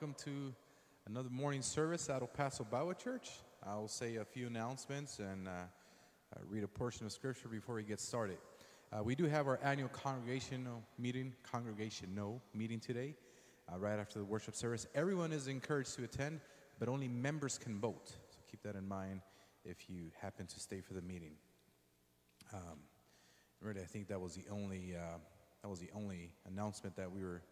welcome to another morning service at El Paso Bible Church. I will say a few announcements and uh, uh, read a portion of scripture before we get started. Uh, we do have our annual congregational meeting, congregational meeting today, uh, right after the worship service. Everyone is encouraged to attend, but only members can vote. So keep that in mind if you happen to stay for the meeting. Um, really, I think that was the only uh, that was the only announcement that we were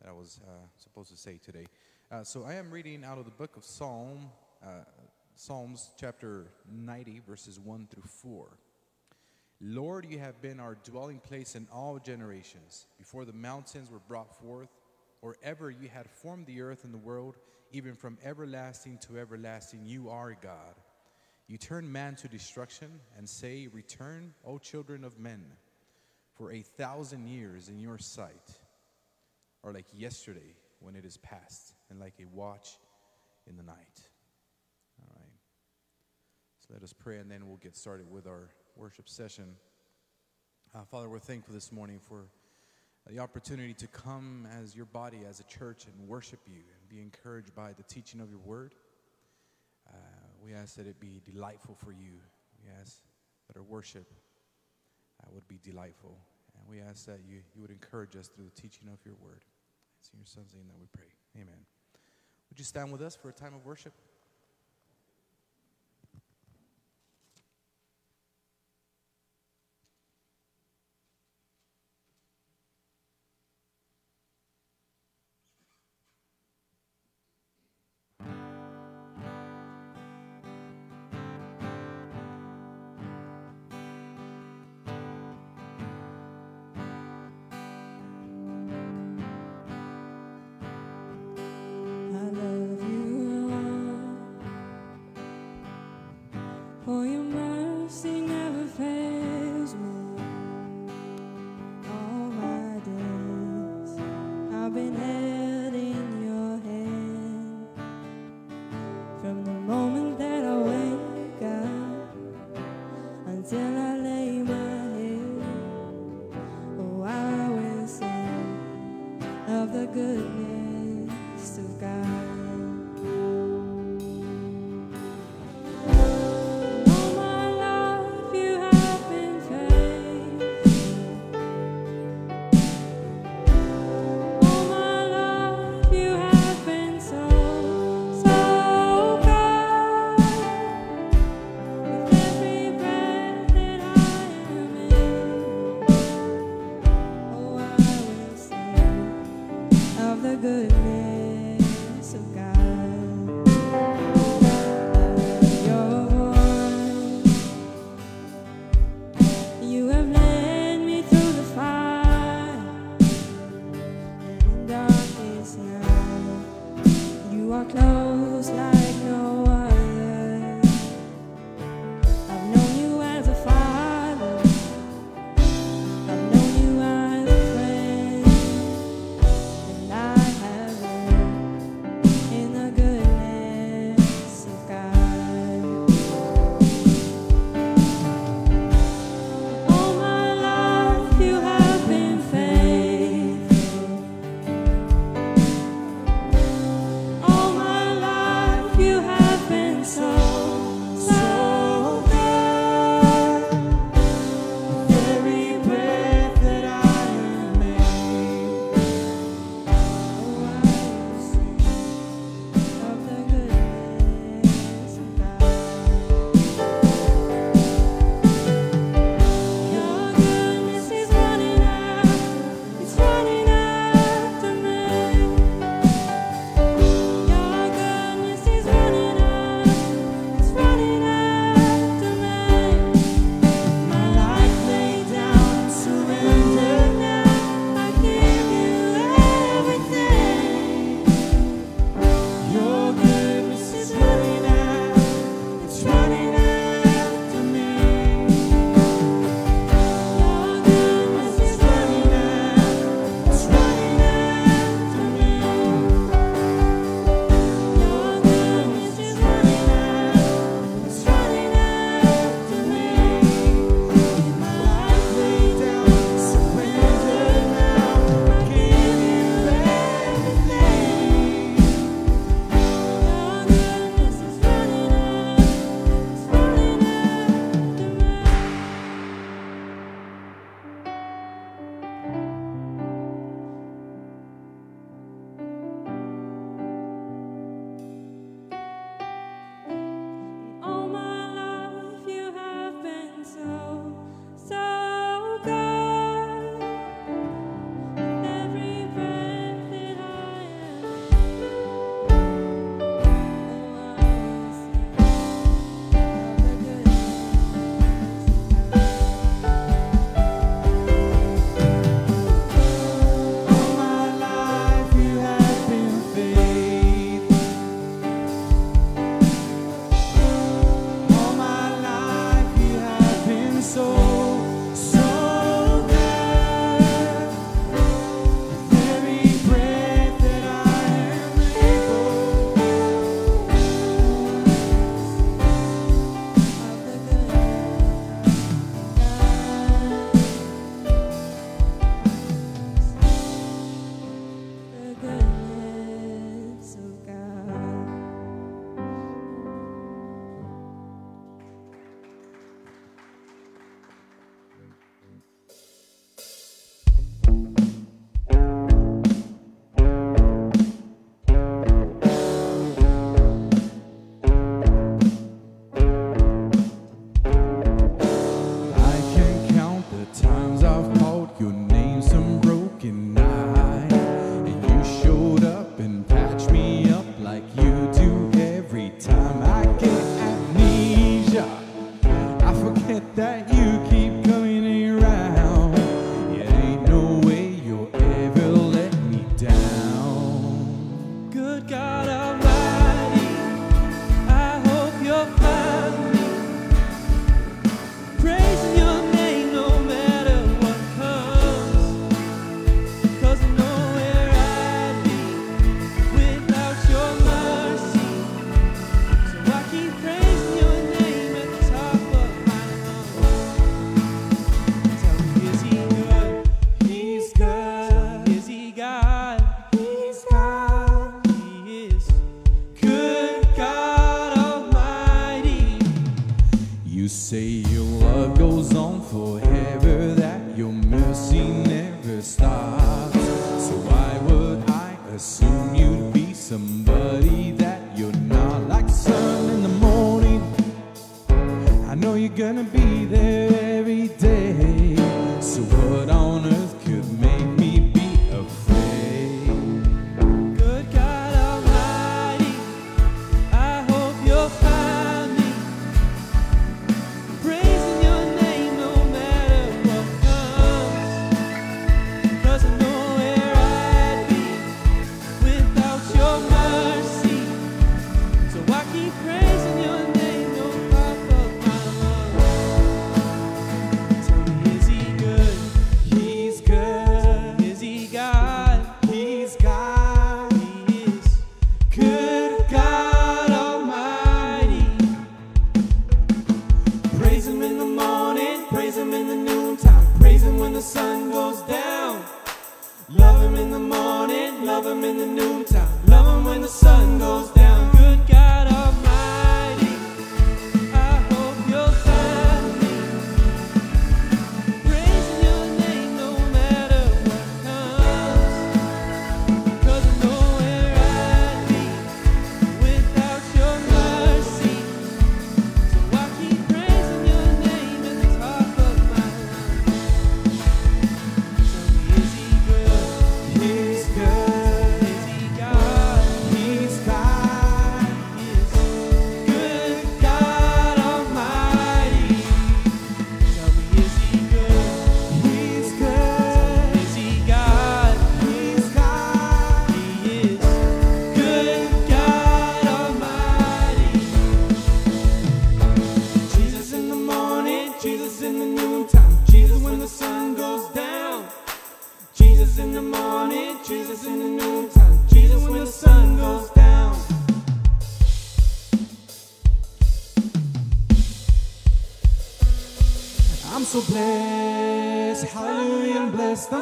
that I was uh, supposed to say today. Uh, so I am reading out of the book of Psalm, uh, Psalms chapter 90, verses 1 through 4. Lord, you have been our dwelling place in all generations. Before the mountains were brought forth, or ever you had formed the earth and the world, even from everlasting to everlasting, you are God. You turn man to destruction and say, Return, O children of men, for a thousand years in your sight are like yesterday when it is past, and like a watch in the night. All right. So let us pray, and then we'll get started with our worship session. Uh, Father, we're thankful this morning for the opportunity to come as your body, as a church, and worship you and be encouraged by the teaching of your word. Uh, we ask that it be delightful for you. We ask that our worship uh, would be delightful. We ask that you, you would encourage us through the teaching of your word. It's in your son's name that we pray. Amen. Would you stand with us for a time of worship?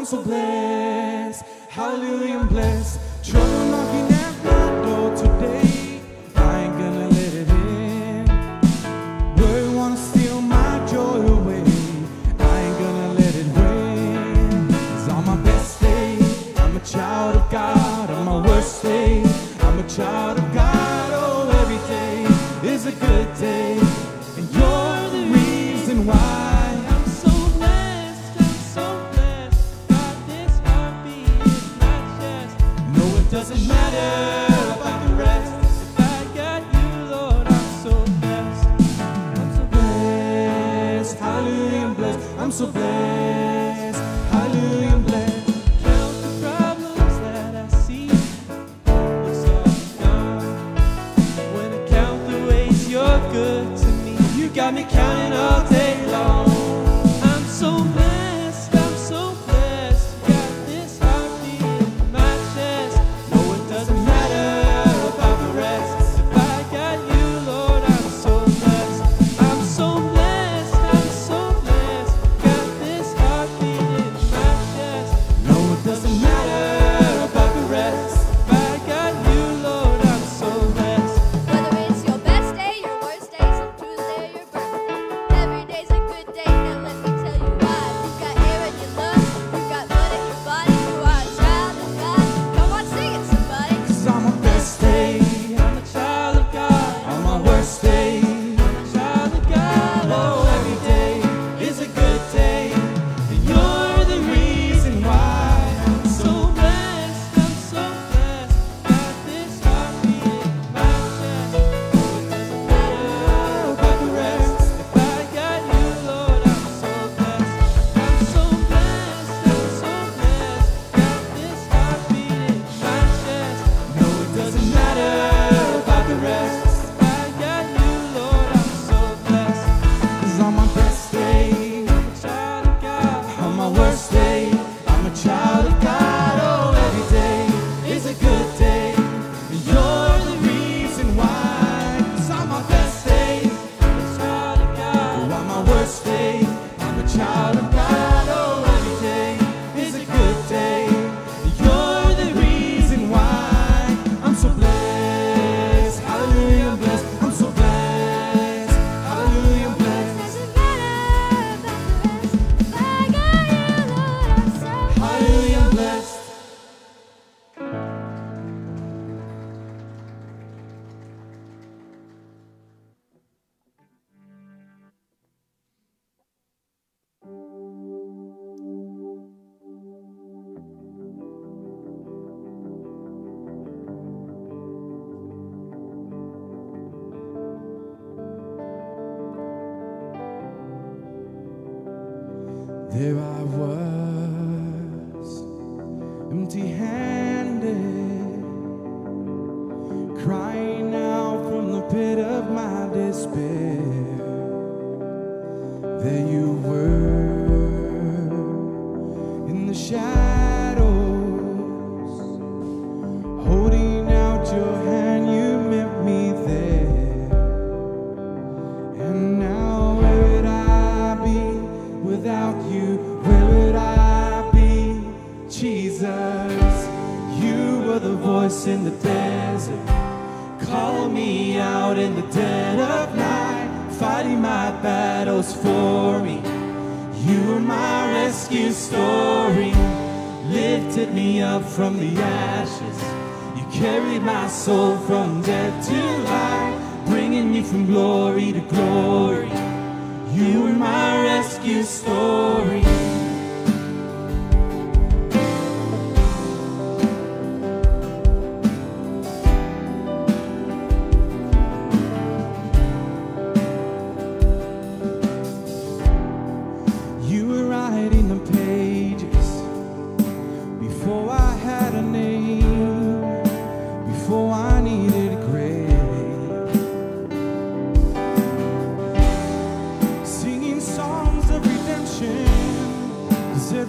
so blessed. Hallelujah, I'm blessed. Trouble knocking at my door today. I ain't gonna let it in. Wanna steal my joy away. I ain't gonna let it on my best day, I'm a child of God. On my worst day, I'm a child of God. Oh, every day is a good day.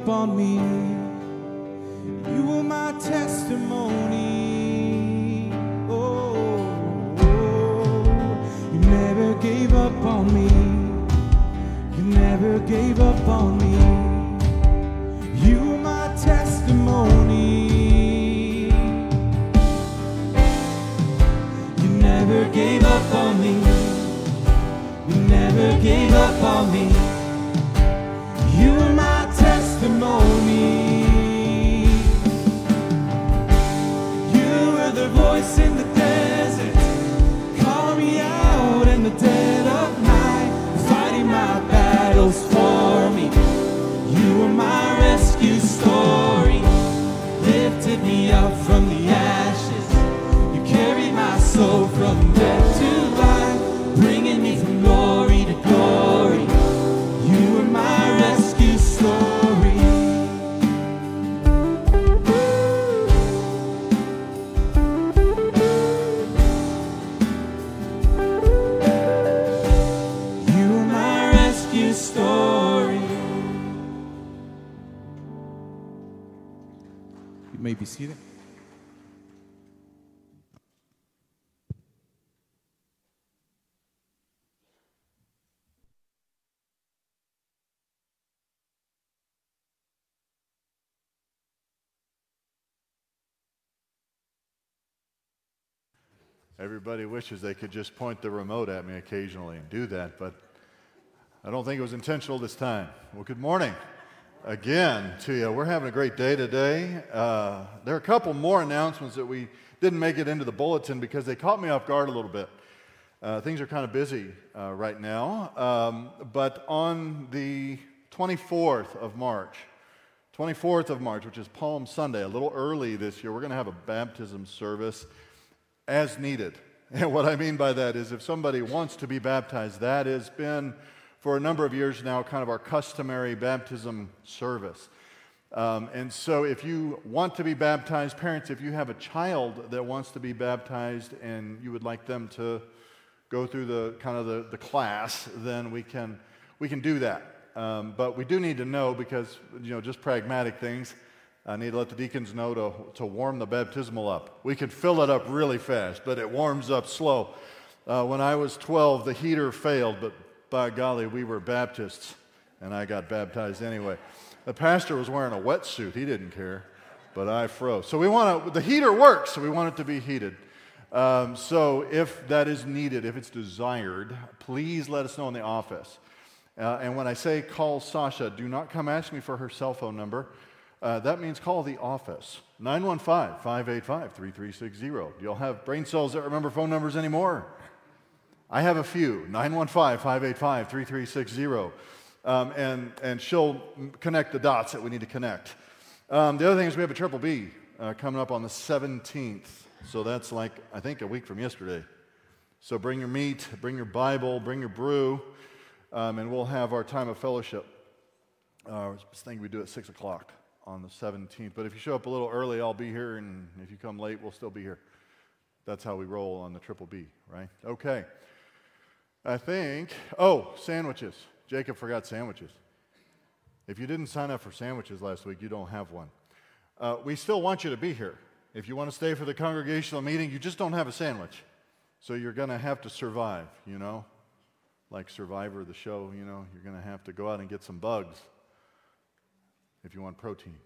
gave up on me. You were my testimony. Oh, oh, oh, you never gave up on me. You never gave up on me. You were my testimony. You never gave up on me. You never gave up on me. Everybody wishes they could just point the remote at me occasionally and do that, but I don't think it was intentional this time. Well, good morning again to you. We're having a great day today. Uh, there are a couple more announcements that we didn't make it into the bulletin because they caught me off guard a little bit. Uh, things are kind of busy uh, right now, um, but on the 24th of March, 24th of March, which is Palm Sunday, a little early this year, we're going to have a baptism service as needed. And what I mean by that is if somebody wants to be baptized, that has been for a number of years now kind of our customary baptism service. Um, and so if you want to be baptized, parents, if you have a child that wants to be baptized and you would like them to go through the kind of the, the class, then we can, we can do that. Um, but we do need to know because, you know, just pragmatic things. I need to let the deacons know to, to warm the baptismal up. We could fill it up really fast, but it warms up slow. Uh, when I was 12, the heater failed, but by golly, we were Baptists, and I got baptized anyway. The pastor was wearing a wetsuit. He didn't care, but I froze. So we want to, the heater works, so we want it to be heated. Um, so if that is needed, if it's desired, please let us know in the office. Uh, and when I say call Sasha, do not come ask me for her cell phone number. Uh, that means call the office 915 585 3360. Do y'all have brain cells that remember phone numbers anymore? I have a few 915 585 3360. Um, and, and she'll connect the dots that we need to connect. Um, the other thing is we have a triple B uh, coming up on the 17th. So that's like, I think, a week from yesterday. So bring your meat, bring your Bible, bring your brew, um, and we'll have our time of fellowship. Uh, I think we do at 6 o'clock on the 17th. But if you show up a little early, I'll be here, and if you come late, we'll still be here. That's how we roll on the triple B, right? Okay. I think, oh, sandwiches. Jacob forgot sandwiches. If you didn't sign up for sandwiches last week, you don't have one. Uh, we still want you to be here. If you want to stay for the congregational meeting, you just don't have a sandwich. So you're going to have to survive, you know? Like Survivor, the show, you know, you're going to have to go out and get some bugs if you want protein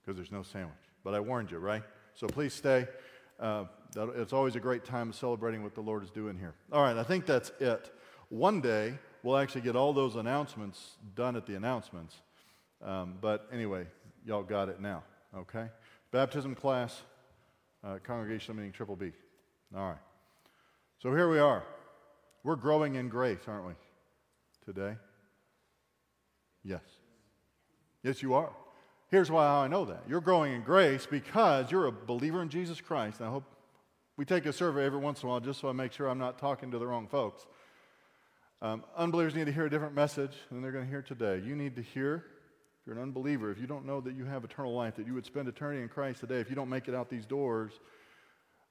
because there's no sandwich. But I warned you, right? So please stay. Uh, it's always a great time celebrating what the Lord is doing here. All right, I think that's it. One day, we'll actually get all those announcements done at the announcements. Um, but anyway, y'all got it now, okay? Baptism class, uh, congregational meeting, triple B. All right. So here we are. We're growing in grace, aren't we, today? Yes. Yes, you are. Here's why I know that. You're growing in grace because you're a believer in Jesus Christ. And I hope we take a survey every once in a while just so I make sure I'm not talking to the wrong folks. Um, unbelievers need to hear a different message than they're going to hear today. You need to hear if you're an unbeliever, if you don't know that you have eternal life, that you would spend eternity in Christ today, if you don't make it out these doors,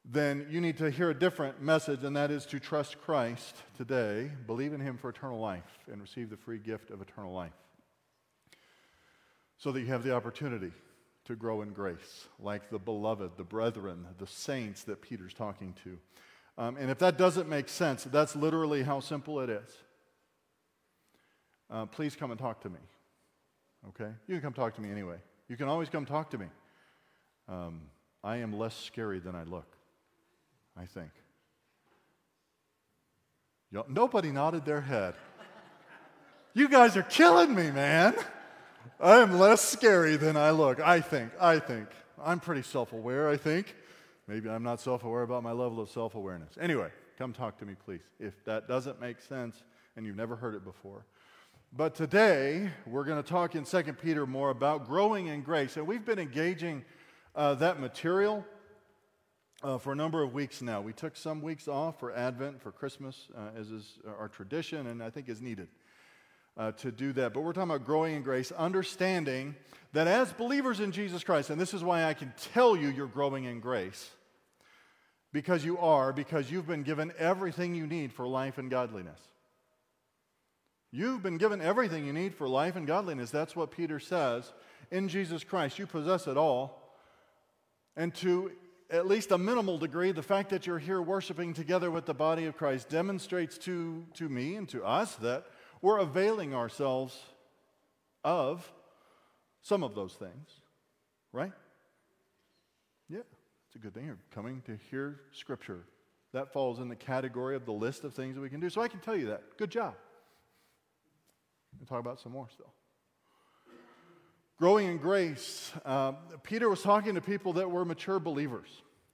then you need to hear a different message, and that is to trust Christ today, believe in Him for eternal life, and receive the free gift of eternal life. So that you have the opportunity to grow in grace, like the beloved, the brethren, the saints that Peter's talking to. Um, and if that doesn't make sense, that's literally how simple it is. Uh, please come and talk to me okay? You can come talk to me anyway. You can always come talk to me. Um, I am less scary than I look, I think. Yo, nobody nodded their head. you guys are killing me, man. I am less scary than I look, I think. I think. I'm pretty self aware, I think. Maybe I'm not self aware about my level of self awareness. Anyway, come talk to me, please. If that doesn't make sense and you've never heard it before, but today, we're going to talk in 2 Peter more about growing in grace. And we've been engaging uh, that material uh, for a number of weeks now. We took some weeks off for Advent, for Christmas, uh, as is our tradition, and I think is needed uh, to do that. But we're talking about growing in grace, understanding that as believers in Jesus Christ, and this is why I can tell you you're growing in grace, because you are, because you've been given everything you need for life and godliness. You've been given everything you need for life and godliness. That's what Peter says. In Jesus Christ, you possess it all. And to at least a minimal degree, the fact that you're here worshiping together with the body of Christ demonstrates to, to me and to us that we're availing ourselves of some of those things, right? Yeah, it's a good thing. You're coming to hear Scripture. That falls in the category of the list of things that we can do. So I can tell you that. Good job. We'll talk about some more still. Growing in grace, uh, Peter was talking to people that were mature believers.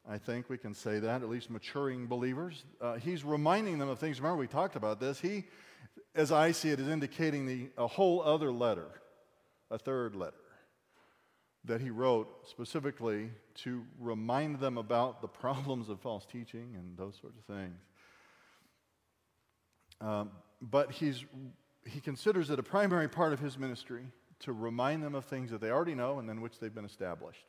I think we can say that, at least maturing believers. Uh, he's reminding them of things. Remember, we talked about this. He, as I see it, is indicating the, a whole other letter, a third letter, that he wrote specifically to remind them about the problems of false teaching and those sorts of things. Um, but he's he considers it a primary part of his ministry to remind them of things that they already know and then which they've been established.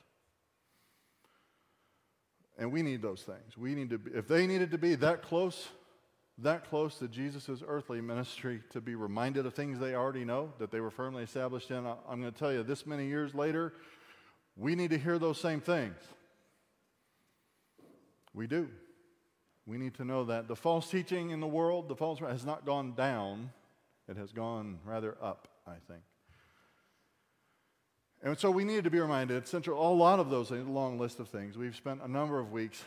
And we need those things. We need to be, if they needed to be that close, that close to Jesus' earthly ministry to be reminded of things they already know that they were firmly established in, I'm going to tell you this many years later, we need to hear those same things. We do. We need to know that. The false teaching in the world, the false has not gone down, it has gone rather up, I think. And so we need to be reminded, central, a lot of those a long list of things. We've spent a number of weeks,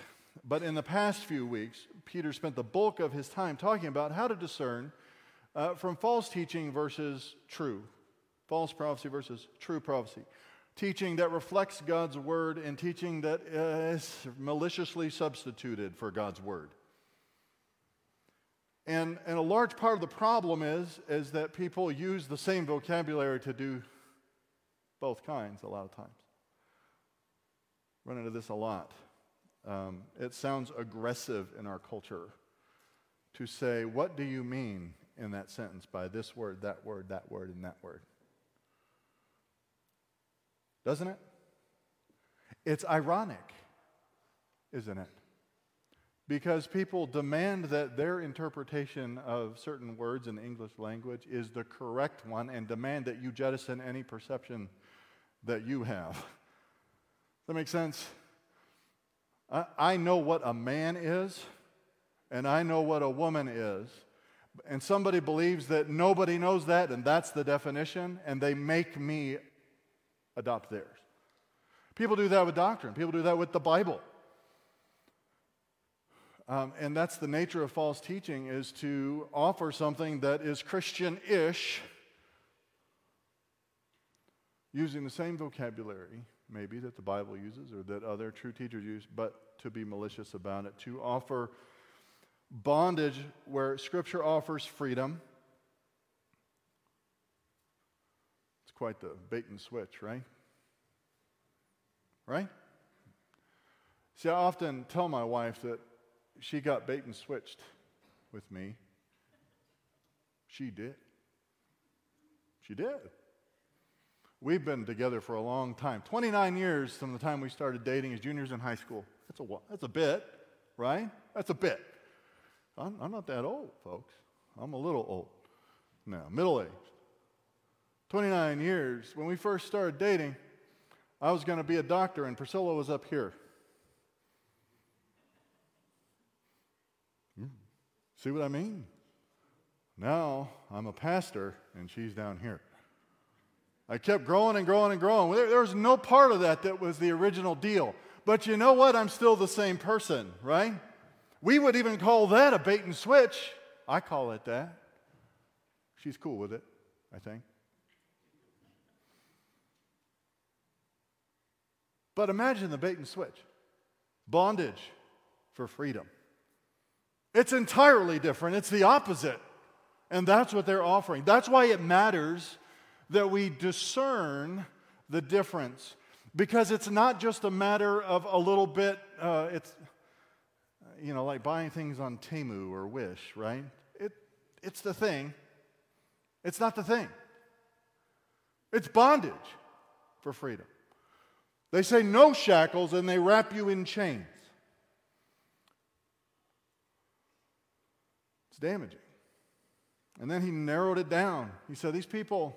but in the past few weeks, Peter spent the bulk of his time talking about how to discern uh, from false teaching versus true, false prophecy versus true prophecy. Teaching that reflects God's word and teaching that is maliciously substituted for God's word. And, and a large part of the problem is, is that people use the same vocabulary to do both kinds a lot of times. Run into this a lot. Um, it sounds aggressive in our culture to say, What do you mean in that sentence by this word, that word, that word, and that word? Doesn't it? It's ironic, isn't it? Because people demand that their interpretation of certain words in the English language is the correct one and demand that you jettison any perception that you have. Does that make sense? I, know what a man is, and I know what a woman is. And somebody believes that nobody knows that, and that's the definition, and they make me adopt theirs. People do that with doctrine, people do that with the Bible. Um, and that's the nature of false teaching is to offer something that is Christian-ish using the same vocabulary, maybe that the Bible uses or that other true teachers use, but to be malicious about it, to offer bondage where Scripture offers freedom. It's quite the bait and switch, right? Right? See, I often tell my wife that she got bait and switched with me. She did. She did. We've been together for a long time 29 years from the time we started dating as juniors in high school. That's a, that's a bit, right? That's a bit. I'm, I'm not that old, folks. I'm a little old now, middle aged. 29 years. When we first started dating, I was going to be a doctor, and Priscilla was up here. Hmm. See what I mean? Now I'm a pastor, and she's down here. I kept growing and growing and growing. There, there was no part of that that was the original deal. But you know what? I'm still the same person, right? We would even call that a bait and switch. I call it that. She's cool with it, I think. But imagine the bait and switch bondage for freedom. It's entirely different, it's the opposite. And that's what they're offering. That's why it matters that we discern the difference because it's not just a matter of a little bit, uh, it's, you know, like buying things on Temu or Wish, right? It, it's the thing. It's not the thing. It's bondage for freedom. They say no shackles and they wrap you in chains. It's damaging. And then he narrowed it down. He said, These people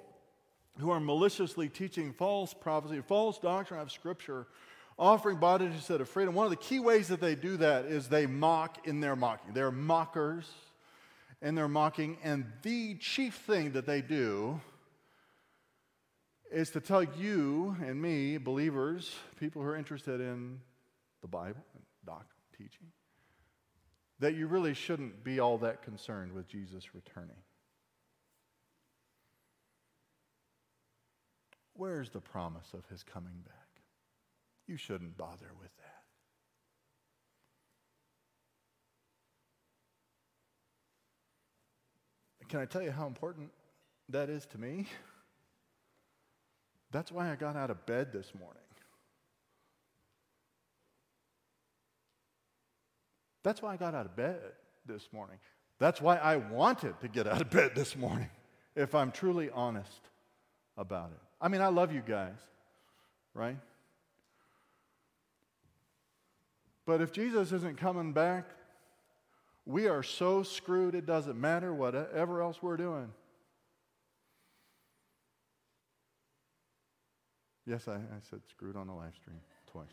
who are maliciously teaching false prophecy, false doctrine of Scripture, offering bondage instead of freedom. One of the key ways that they do that is they mock in their mocking. They're mockers in their mocking, and the chief thing that they do is to tell you and me, believers, people who are interested in the Bible and doctrine, teaching, that you really shouldn't be all that concerned with Jesus returning. Where's the promise of his coming back? You shouldn't bother with that. Can I tell you how important that is to me? That's why I got out of bed this morning. That's why I got out of bed this morning. That's why I wanted to get out of bed this morning, if I'm truly honest about it. I mean, I love you guys, right? But if Jesus isn't coming back, we are so screwed it doesn't matter whatever else we're doing. Yes, I, I said screwed on the live stream twice.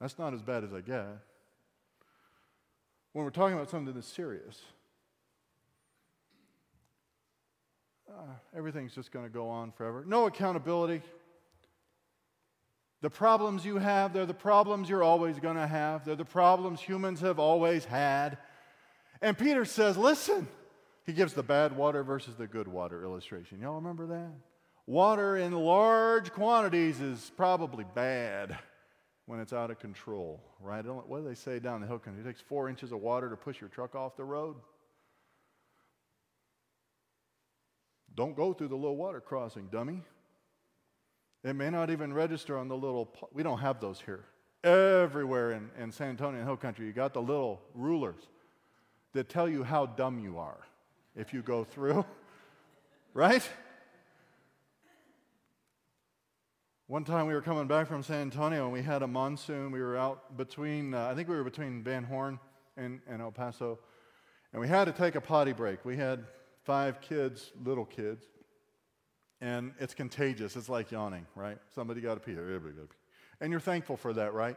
That's not as bad as I get. when we're talking about something that's serious, uh, everything's just going to go on forever. No accountability. The problems you have, they're the problems you're always going to have. They're the problems humans have always had. And Peter says, listen, he gives the bad water versus the good water illustration. Y'all remember that? Water in large quantities is probably bad when it's out of control, right? What do they say down the hill country? It takes four inches of water to push your truck off the road. Don't go through the little water crossing, dummy. It may not even register on the little, we don't have those here. Everywhere in, in San Antonio and Hill Country, you got the little rulers that tell you how dumb you are if you go through, right? One time we were coming back from San Antonio and we had a monsoon. We were out between, uh, I think we were between Van Horn and, and El Paso, and we had to take a potty break. We had five kids, little kids, and it's contagious. It's like yawning, right? Somebody got to pee. Everybody got to pee. And you're thankful for that, right?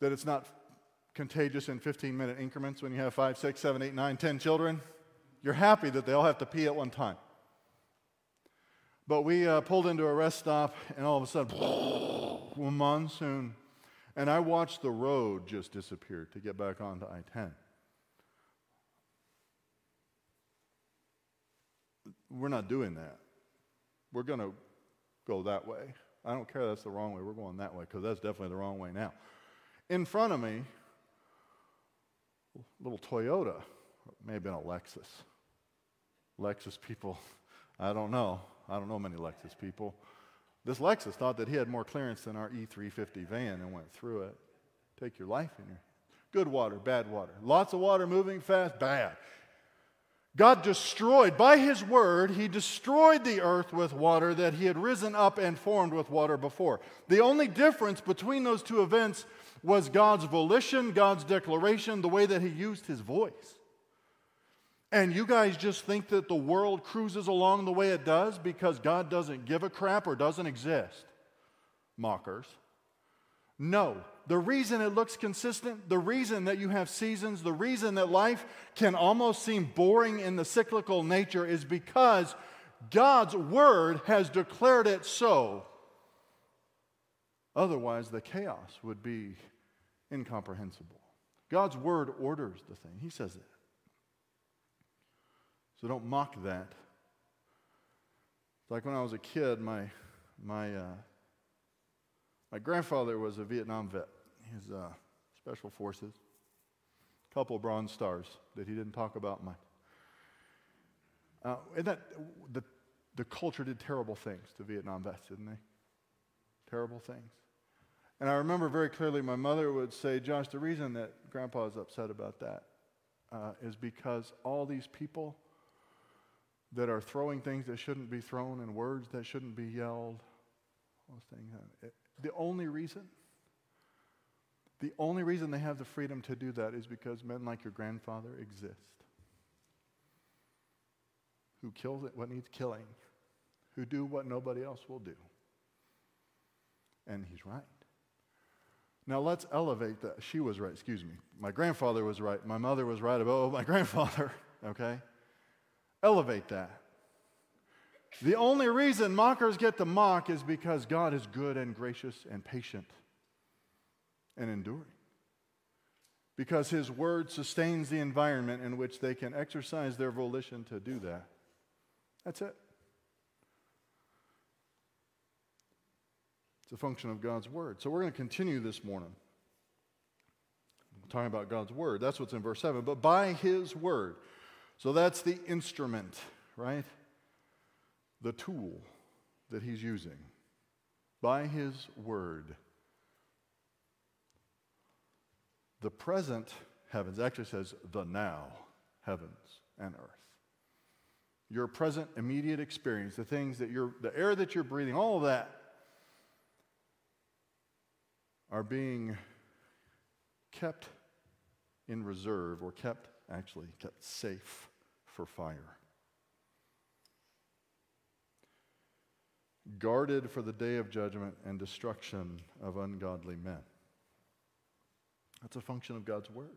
That it's not contagious in 15 minute increments when you have five, six, seven, eight, nine, ten children. You're happy that they all have to pee at one time. But we uh, pulled into a rest stop, and all of a sudden, monsoon. And I watched the road just disappear to get back onto I 10. We're not doing that we're going to go that way. I don't care that's the wrong way. We're going that way because that's definitely the wrong way now. In front of me, little Toyota, may have been a Lexus. Lexus people, I don't know. I don't know many Lexus people. This Lexus thought that he had more clearance than our E350 van and went through it. Take your life in your good water, bad water. Lots of water moving fast, bad. God destroyed, by his word, he destroyed the earth with water that he had risen up and formed with water before. The only difference between those two events was God's volition, God's declaration, the way that he used his voice. And you guys just think that the world cruises along the way it does because God doesn't give a crap or doesn't exist. Mockers. No. The reason it looks consistent, the reason that you have seasons, the reason that life can almost seem boring in the cyclical nature is because God's word has declared it so. Otherwise, the chaos would be incomprehensible. God's word orders the thing, He says it. So don't mock that. It's like when I was a kid, my, my, uh, my grandfather was a Vietnam vet. He's uh, Special Forces. A couple Bronze Stars that he didn't talk about much. Uh, and that, the, the culture did terrible things to Vietnam vets, didn't they? Terrible things. And I remember very clearly my mother would say, Josh, the reason that Grandpa is upset about that uh, is because all these people that are throwing things that shouldn't be thrown and words that shouldn't be yelled, those things, it, the only reason, the only reason they have the freedom to do that is because men like your grandfather exist. Who kills it what needs killing, who do what nobody else will do. And he's right. Now let's elevate that. She was right, excuse me. My grandfather was right. My mother was right about my grandfather, okay? Elevate that. The only reason mockers get to mock is because God is good and gracious and patient and enduring. Because His Word sustains the environment in which they can exercise their volition to do that. That's it. It's a function of God's Word. So we're going to continue this morning talking about God's Word. That's what's in verse 7. But by His Word. So that's the instrument, right? the tool that he's using by his word. The present heavens actually says the now heavens and earth. Your present immediate experience, the things that you're, the air that you're breathing, all of that are being kept in reserve or kept, actually, kept safe for fire. guarded for the day of judgment and destruction of ungodly men. That's a function of God's word.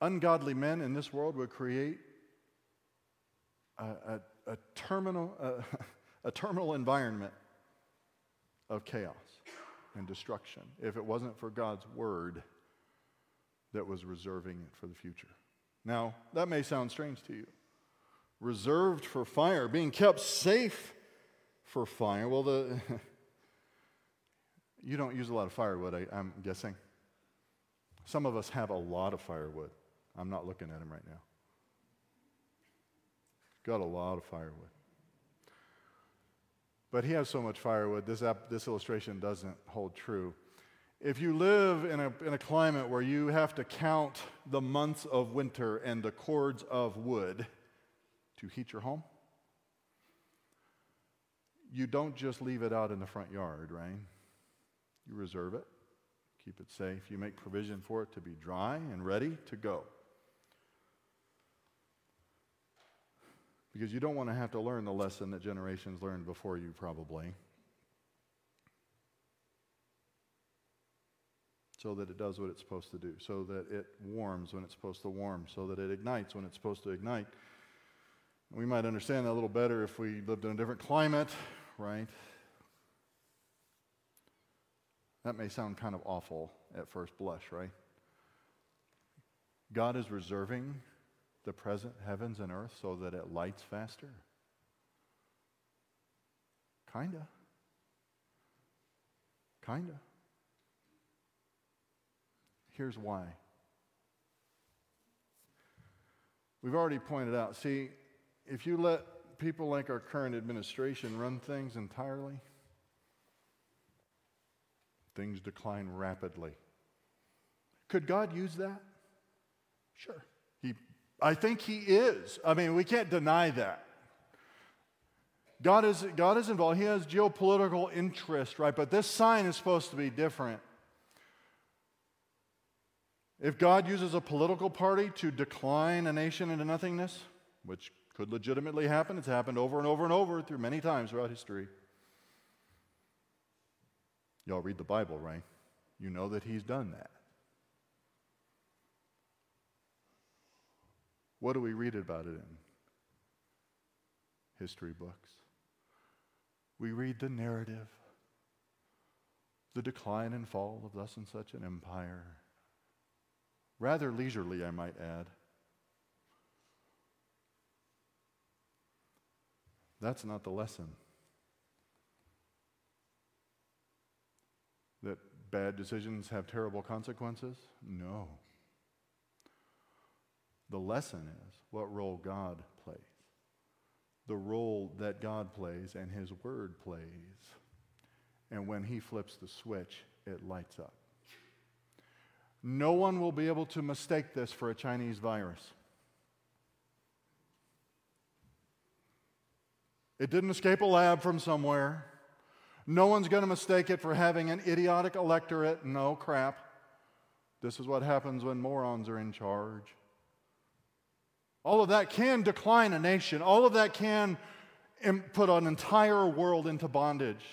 ungodly men in this world would create a, a, a terminal, a, a terminal environment of chaos and destruction if it wasn't for God's word that was reserving it for the future. Now, that may sound strange to you. Reserved for fire, being kept safe for fire. Well, the you don't use a lot of firewood, I, I'm guessing. Some of us have a lot of firewood. I'm not looking at him right now. Got a lot of firewood. But he has so much firewood, this, this illustration doesn't hold true. If you live in a, in a climate where you have to count the months of winter and the cords of wood to heat your home, you don't just leave it out in the front yard, right? You reserve it, keep it safe. You make provision for it to be dry and ready to go. because you don't want to have to learn the lesson that generations learned before you, probably. So that it does what it's supposed to do, so that it warms when it's supposed to warm, so that it ignites when it's supposed to ignite. We might understand that a little better if we lived in a different climate, right? That may sound kind of awful at first blush, right? God is reserving the present heavens and earth so that it lights faster? Kinda. Kinda. Here's why. We've already pointed out, see, if you let people like our current administration run things entirely, things decline rapidly. Could God use that? Sure. He I think he is. I mean, we can't deny that. God is, God is involved. He has geopolitical interest, right? But this sign is supposed to be different. If God uses a political party to decline a nation into nothingness, which could legitimately happen, it's happened over and over and over through many times throughout history. Y'all read the Bible, right? You know that He's done that. What do we read about it in? History books. We read the narrative, the decline and fall of thus and such an empire. Rather leisurely, I might add. That's not the lesson. That bad decisions have terrible consequences? No. The lesson is what role God plays, the role that God plays and His Word plays. And when He flips the switch, it lights up. No one will be able to mistake this for a Chinese virus. It didn't escape a lab from somewhere. No one's going to mistake it for having an idiotic electorate. No crap. This is what happens when morons are in charge. All of that can decline a nation. All of that can put an entire world into bondage.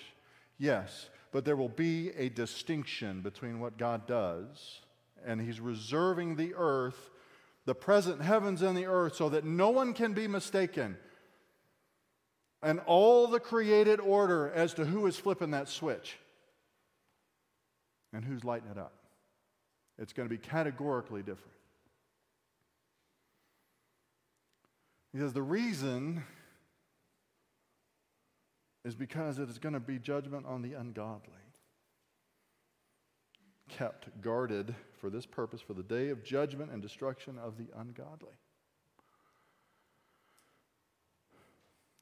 Yes, but there will be a distinction between what God does, and He's reserving the earth, the present heavens and the earth, so that no one can be mistaken. And all the created order as to who is flipping that switch and who's lighting it up. It's going to be categorically different. Says the reason is because it is going to be judgment on the ungodly. Kept guarded for this purpose, for the day of judgment and destruction of the ungodly.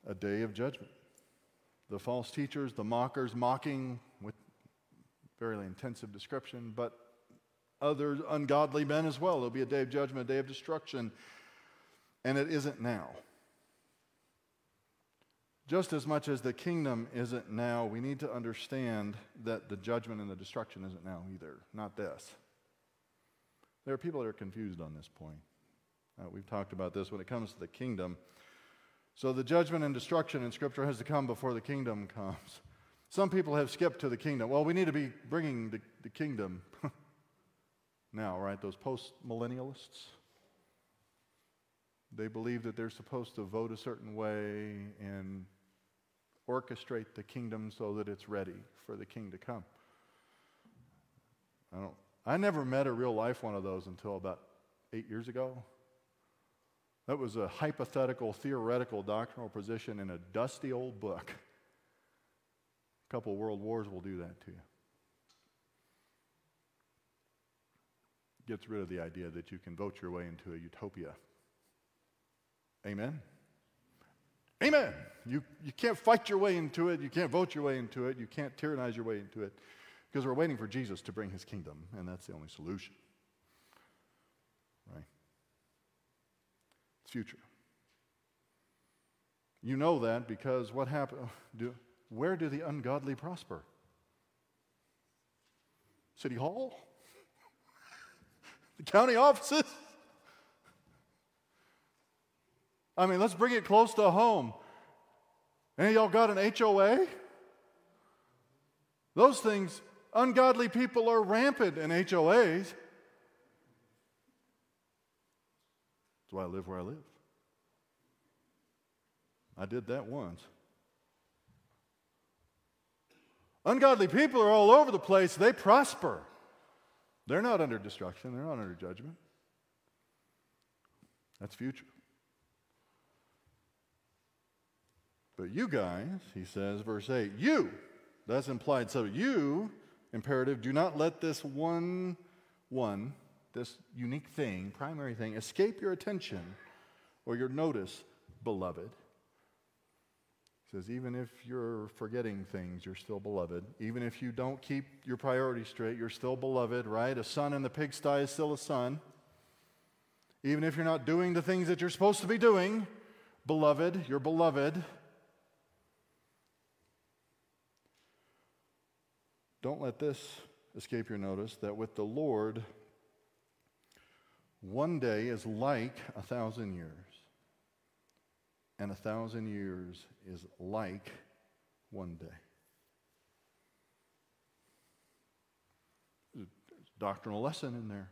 A day of judgment. The false teachers, the mockers, mocking with fairly intensive description, but other ungodly men as well. There'll be a day of judgment, a day of destruction and it isn't now. Just as much as the kingdom isn't now, we need to understand that the judgment and the destruction isn't now either. Not this. There are people that are confused on this point. Uh, we've talked about this when it comes to the kingdom. So the judgment and destruction in Scripture has to come before the kingdom comes. Some people have skipped to the kingdom. Well, we need to be bringing the, the kingdom now, right? Those post millennialists. They believe that they're supposed to vote a certain way and orchestrate the kingdom so that it's ready for the king to come. I don't I never met a real life one of those until about 8 years ago. That was a hypothetical theoretical doctrinal position in a dusty old book. A couple world wars will do that to you. Gets rid of the idea that you can vote your way into a utopia. Amen. Amen. You, you can't fight your way into it. You can't vote your way into it. You can't tyrannize your way into it because we're waiting for Jesus to bring his kingdom, and that's the only solution. Right? It's future. You know that because what happened? Where do the ungodly prosper? City Hall? the county offices? I mean, let's bring it close to home. Any y'all got an HOA? Those things, ungodly people are rampant in HOAs. That's why I live where I live. I did that once. Ungodly people are all over the place. They prosper. They're not under destruction, they're not under judgment. That's future. But you guys, he says, verse 8, you, that's implied. So you, imperative, do not let this one, one, this unique thing, primary thing, escape your attention or your notice, beloved. He says, even if you're forgetting things, you're still beloved. Even if you don't keep your priorities straight, you're still beloved, right? A son in the pigsty is still a son. Even if you're not doing the things that you're supposed to be doing, beloved, you're beloved. Don't let this escape your notice that with the Lord, one day is like a thousand years, and a thousand years is like one day. Doctrinal lesson in there.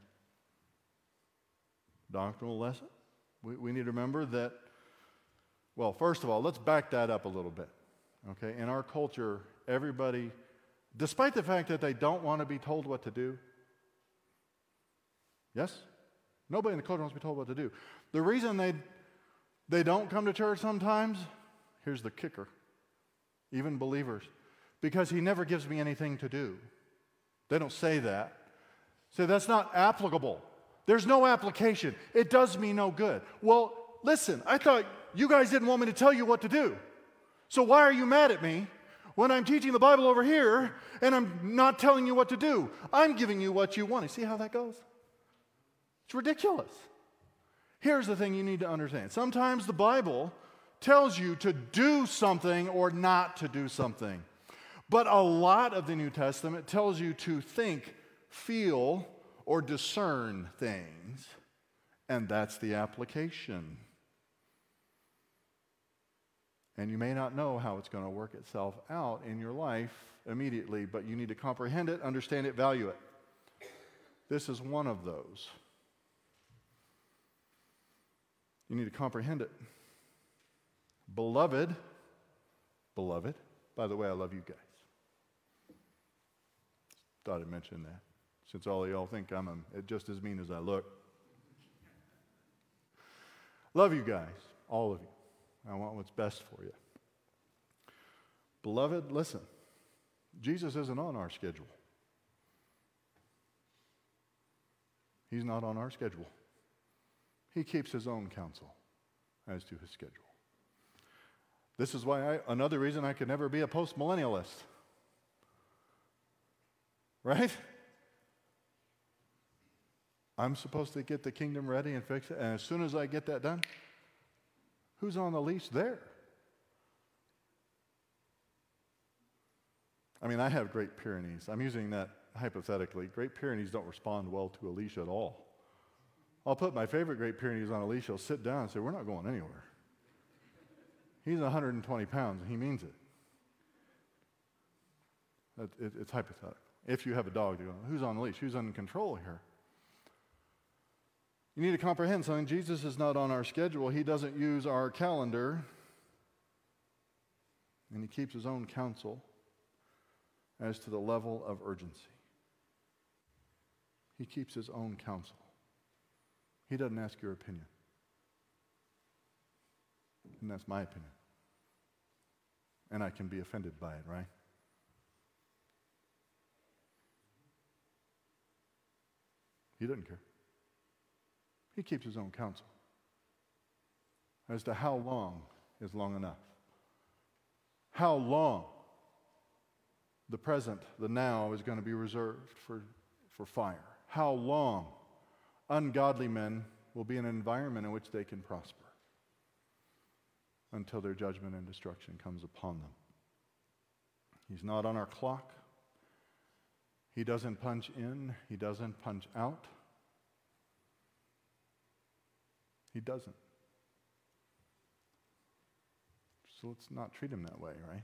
Doctrinal lesson. We, we need to remember that, well, first of all, let's back that up a little bit. Okay? In our culture, everybody despite the fact that they don't want to be told what to do? Yes? Nobody in the culture wants to be told what to do. The reason they, they don't come to church sometimes, here's the kicker, even believers, because he never gives me anything to do. They don't say that. Say, that's not applicable. There's no application. It does me no good. Well, listen, I thought you guys didn't want me to tell you what to do. So why are you mad at me when I'm teaching the Bible over here and I'm not telling you what to do. I'm giving you what you want. You see how that goes? It's ridiculous. Here's the thing you need to understand sometimes the Bible tells you to do something or not to do something. But a lot of the New Testament tells you to think, feel, or discern things. And that's the application. And you may not know how it's going to work itself out in your life immediately, but you need to comprehend it, understand it, value it. This is one of those. You need to comprehend it. Beloved, beloved, by the way, I love you guys. Thought I'd mention that since all of y'all think I'm just as mean as I look. Love you guys, all of you. I want what's best for you. Beloved, listen. Jesus isn't on our schedule. He's not on our schedule. He keeps his own counsel as to his schedule. This is why I, another reason I could never be a postmillennialist. Right? I'm supposed to get the kingdom ready and fix it, and as soon as I get that done, Who's on the leash there? I mean, I have Great Pyrenees. I'm using that hypothetically. Great Pyrenees don't respond well to a leash at all. I'll put my favorite Great Pyrenees on a leash. He'll sit down and say, We're not going anywhere. He's 120 pounds and he means it. it, it it's hypothetical. If you have a dog, you go, who's on the leash? Who's in control here? You need to comprehend something. Jesus is not on our schedule, He doesn't use our calendar, and He keeps His own counsel as to the level of urgency. He keeps His own counsel. He doesn't ask your opinion. And that's my opinion. And I can be offended by it, right? He doesn't care. He keeps his own counsel as to how long is long enough. How long the present, the now, is going to be reserved for, for fire. How long ungodly men will be in an environment in which they can prosper until their judgment and destruction comes upon them. He's not on our clock. He doesn't punch in, he doesn't punch out. He doesn't. So let's not treat him that way, right?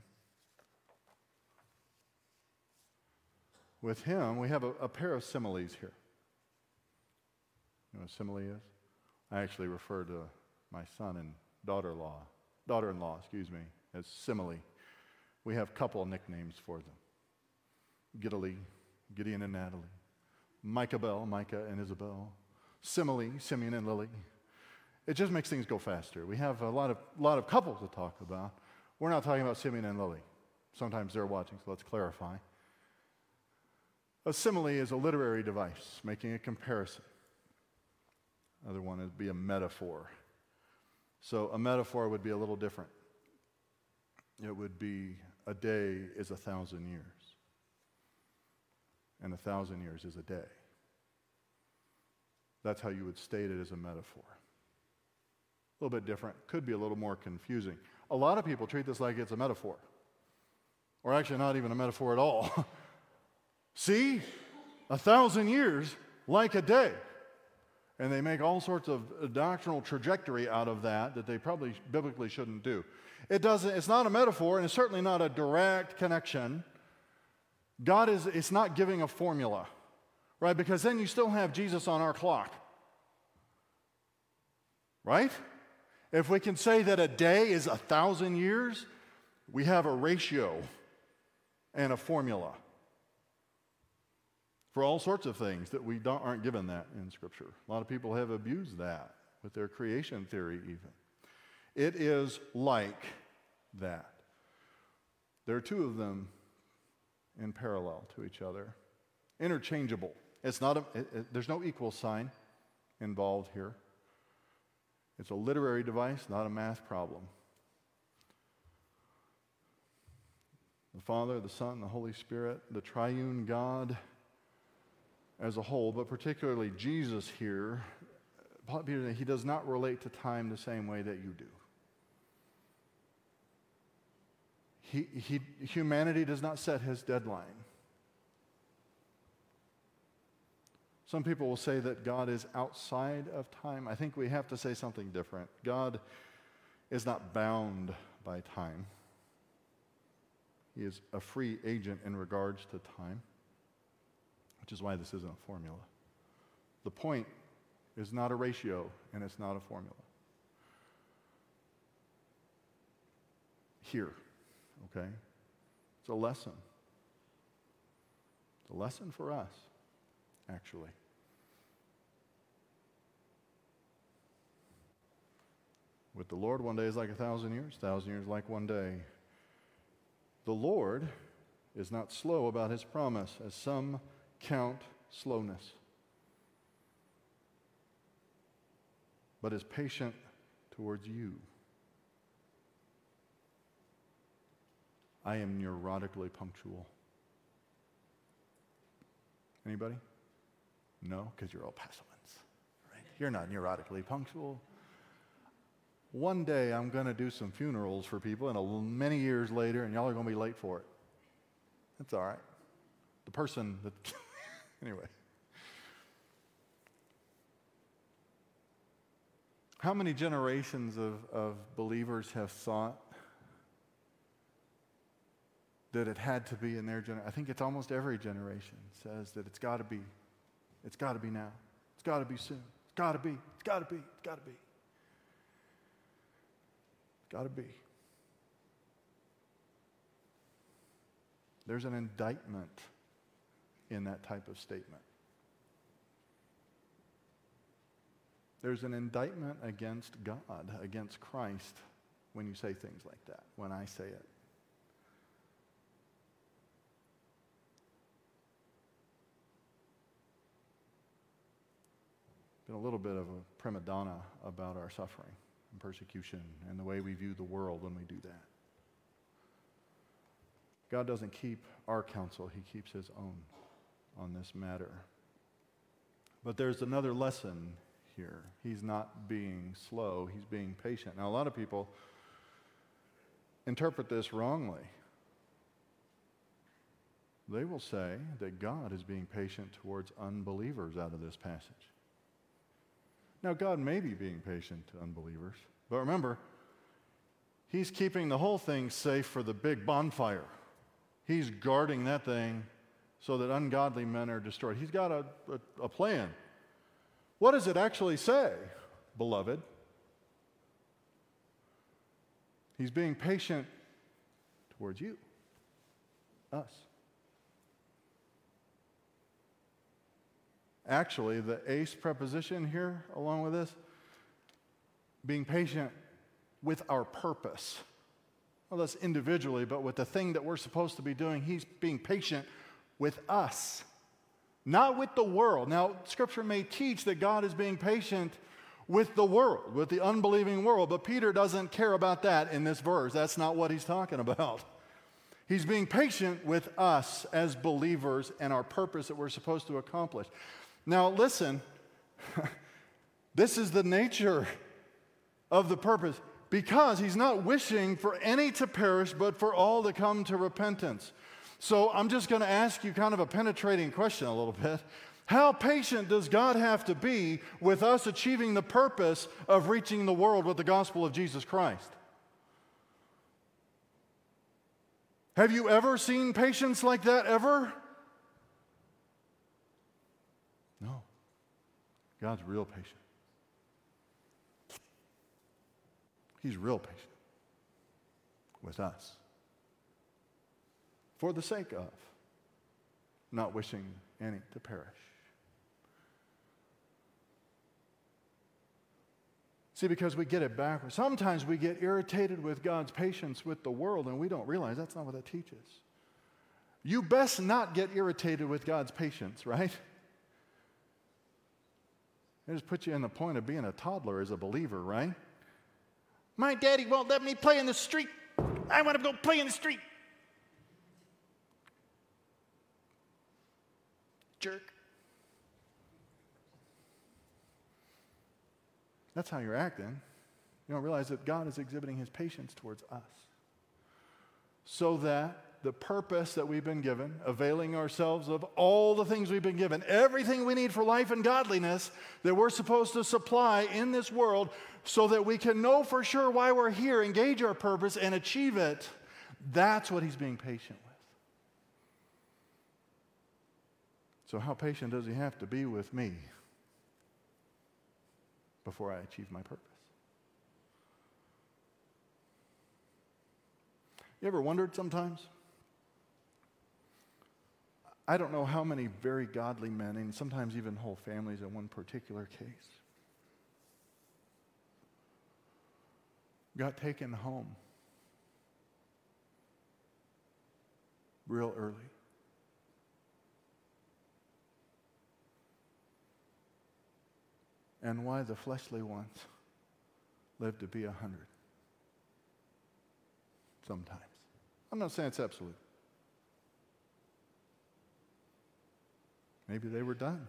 With him, we have a, a pair of similes here. You know what a simile is? I actually refer to my son and daughter-in-law, daughter-in-law, excuse me, as simile. We have couple nicknames for them. Giddily, Gideon and Natalie. Micah Bell, Micah and Isabel. Simile, Simeon and Lily. It just makes things go faster. We have a lot of, lot of couples to talk about. We're not talking about Simeon and Lily. Sometimes they're watching, so let's clarify. A simile is a literary device making a comparison. Other one would be a metaphor. So a metaphor would be a little different. It would be a day is a thousand years, and a thousand years is a day. That's how you would state it as a metaphor. A little bit different, could be a little more confusing. A lot of people treat this like it's a metaphor, or actually not even a metaphor at all. See, a thousand years like a day. And they make all sorts of doctrinal trajectory out of that that they probably biblically shouldn't do. It doesn't, it's not a metaphor, and it's certainly not a direct connection. God is it's not giving a formula, right? Because then you still have Jesus on our clock. Right? If we can say that a day is a thousand years, we have a ratio and a formula for all sorts of things that we aren't given that in Scripture. A lot of people have abused that with their creation theory, even. It is like that. There are two of them in parallel to each other, interchangeable. It's not a, it, it, there's no equal sign involved here. It's a literary device, not a math problem. The Father, the Son, the Holy Spirit, the triune God as a whole, but particularly Jesus here, he does not relate to time the same way that you do. He, he, humanity does not set his deadline. Some people will say that God is outside of time. I think we have to say something different. God is not bound by time, He is a free agent in regards to time which is why this isn't a formula. The point is not a ratio and it's not a formula. Here, okay? It's a lesson. It's a lesson for us, actually. With the Lord, one day is like a thousand years, thousand years like one day. The Lord is not slow about his promise, as some count slowness, but is patient towards you. I am neurotically punctual. Anybody? No, because you're all pessiments. Right? You're not neurotically punctual. One day I'm going to do some funerals for people, and many years later, and y'all are going to be late for it. That's all right. The person that Anyway. How many generations of, of believers have thought that it had to be in their generation? I think it's almost every generation says that it's got to be, it's got to be now. It's got to be soon. It's got to be. It's got to be. It's got to be. It's got to be. There's an indictment in that type of statement. There's an indictment against God, against Christ, when you say things like that, when I say it. Been a little bit of a prima donna about our suffering and persecution and the way we view the world when we do that. God doesn't keep our counsel, He keeps His own on this matter. But there's another lesson here. He's not being slow, He's being patient. Now, a lot of people interpret this wrongly. They will say that God is being patient towards unbelievers out of this passage. Now, God may be being patient to unbelievers, but remember, He's keeping the whole thing safe for the big bonfire. He's guarding that thing so that ungodly men are destroyed. He's got a, a, a plan. What does it actually say, beloved? He's being patient towards you, us. Actually, the eis preposition here, along with this, being patient with our purpose well, that's individually, but with the thing that we're supposed to be doing, he's being patient with us, not with the world. Now, scripture may teach that God is being patient with the world, with the unbelieving world, but Peter doesn't care about that in this verse. That's not what he's talking about. He's being patient with us as believers and our purpose that we're supposed to accomplish. Now, listen, this is the nature of the purpose because he's not wishing for any to perish, but for all to come to repentance. So I'm just going to ask you kind of a penetrating question a little bit. How patient does God have to be with us achieving the purpose of reaching the world with the gospel of Jesus Christ? Have you ever seen patience like that ever? No. God's real patient. He's real patient with us for the sake of not wishing any to perish. See, because we get it backwards. Sometimes we get irritated with God's patience with the world and we don't realize that's not what that teaches. You best not get irritated with God's patience, right? It just puts you in the point of being a toddler as a believer, right? My daddy won't let me play in the street. I want to go play in the street. Jerk. That's how you're acting. You don't realize that God is exhibiting his patience towards us so that the purpose that we've been given, availing ourselves of all the things we've been given, everything we need for life and godliness that we're supposed to supply in this world, so that we can know for sure why we're here, engage our purpose, and achieve it. That's what he's being patient with. So, how patient does he have to be with me before I achieve my purpose? You ever wondered sometimes? I don't know how many very godly men, and sometimes even whole families in one particular case, got taken home real early. And why the fleshly ones live to be a hundred. Sometimes. I'm not saying it's absolute. Maybe they were done.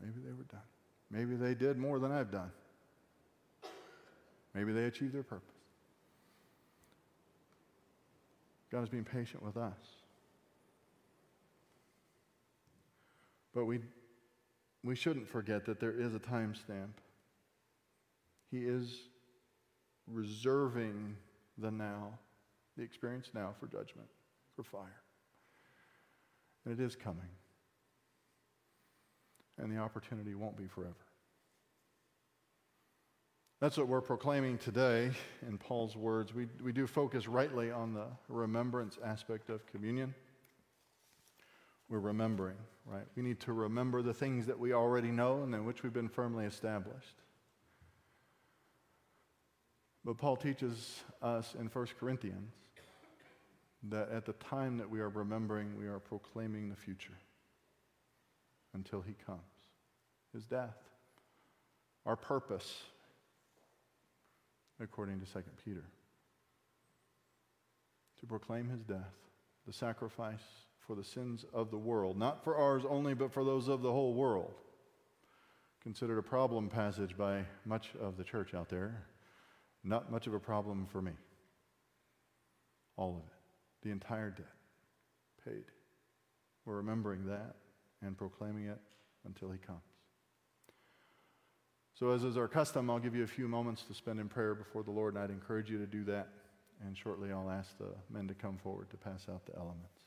Maybe they were done. Maybe they did more than I've done. Maybe they achieved their purpose. God is being patient with us. But we, we shouldn't forget that there is a time stamp. He is reserving the now, the experience now for judgment, for fire and it is coming. and the opportunity won't be forever. That's what we're proclaiming today in Paul's words. We, we do focus rightly on the remembrance aspect of communion. We're remembering, right? We need to remember the things that we already know and in which we've been firmly established. But Paul teaches us in 1 Corinthians that at the time that we are remembering, we are proclaiming the future until he comes, his death, our purpose, according to 2 Peter, to proclaim his death, the sacrifice for the sins of the world, not for ours only, but for those of the whole world. Considered a problem passage by much of the church out there not much of a problem for me. All of it. The entire debt paid. We're remembering that and proclaiming it until he comes. So, as is our custom, I'll give you a few moments to spend in prayer before the Lord, and I'd encourage you to do that. And shortly, I'll ask the men to come forward to pass out the elements.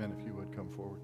Men, if you would come forward.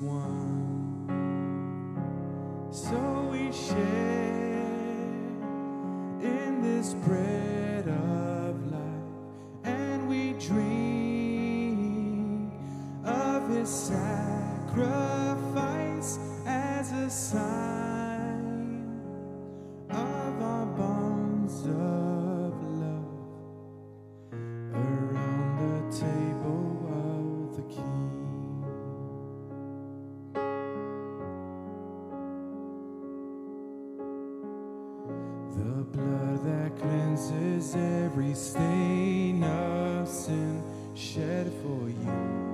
One. The blood that cleanses every stain of sin shed for you.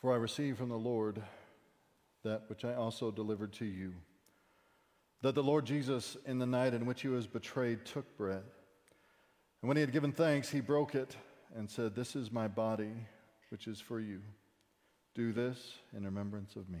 For I received from the Lord that which I also delivered to you that the Lord Jesus, in the night in which he was betrayed, took bread. And when he had given thanks, he broke it and said, This is my body, which is for you. Do this in remembrance of me.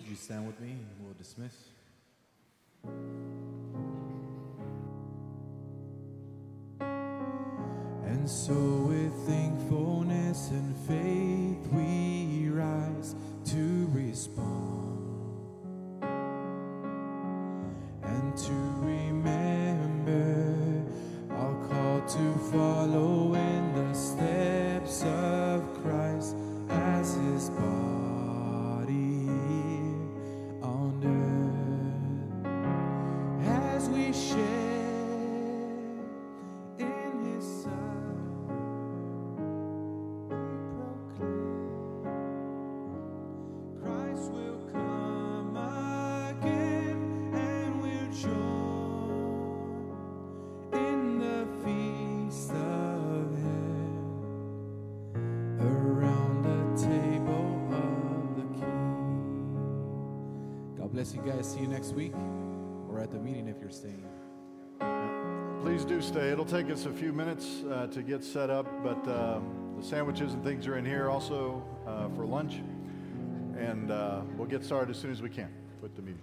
Would you stand with me and we'll dismiss? And so, with thankfulness and faith, we rise to respond us a few minutes uh, to get set up, but um, the sandwiches and things are in here also uh, for lunch. And uh, we'll get started as soon as we can with the meeting.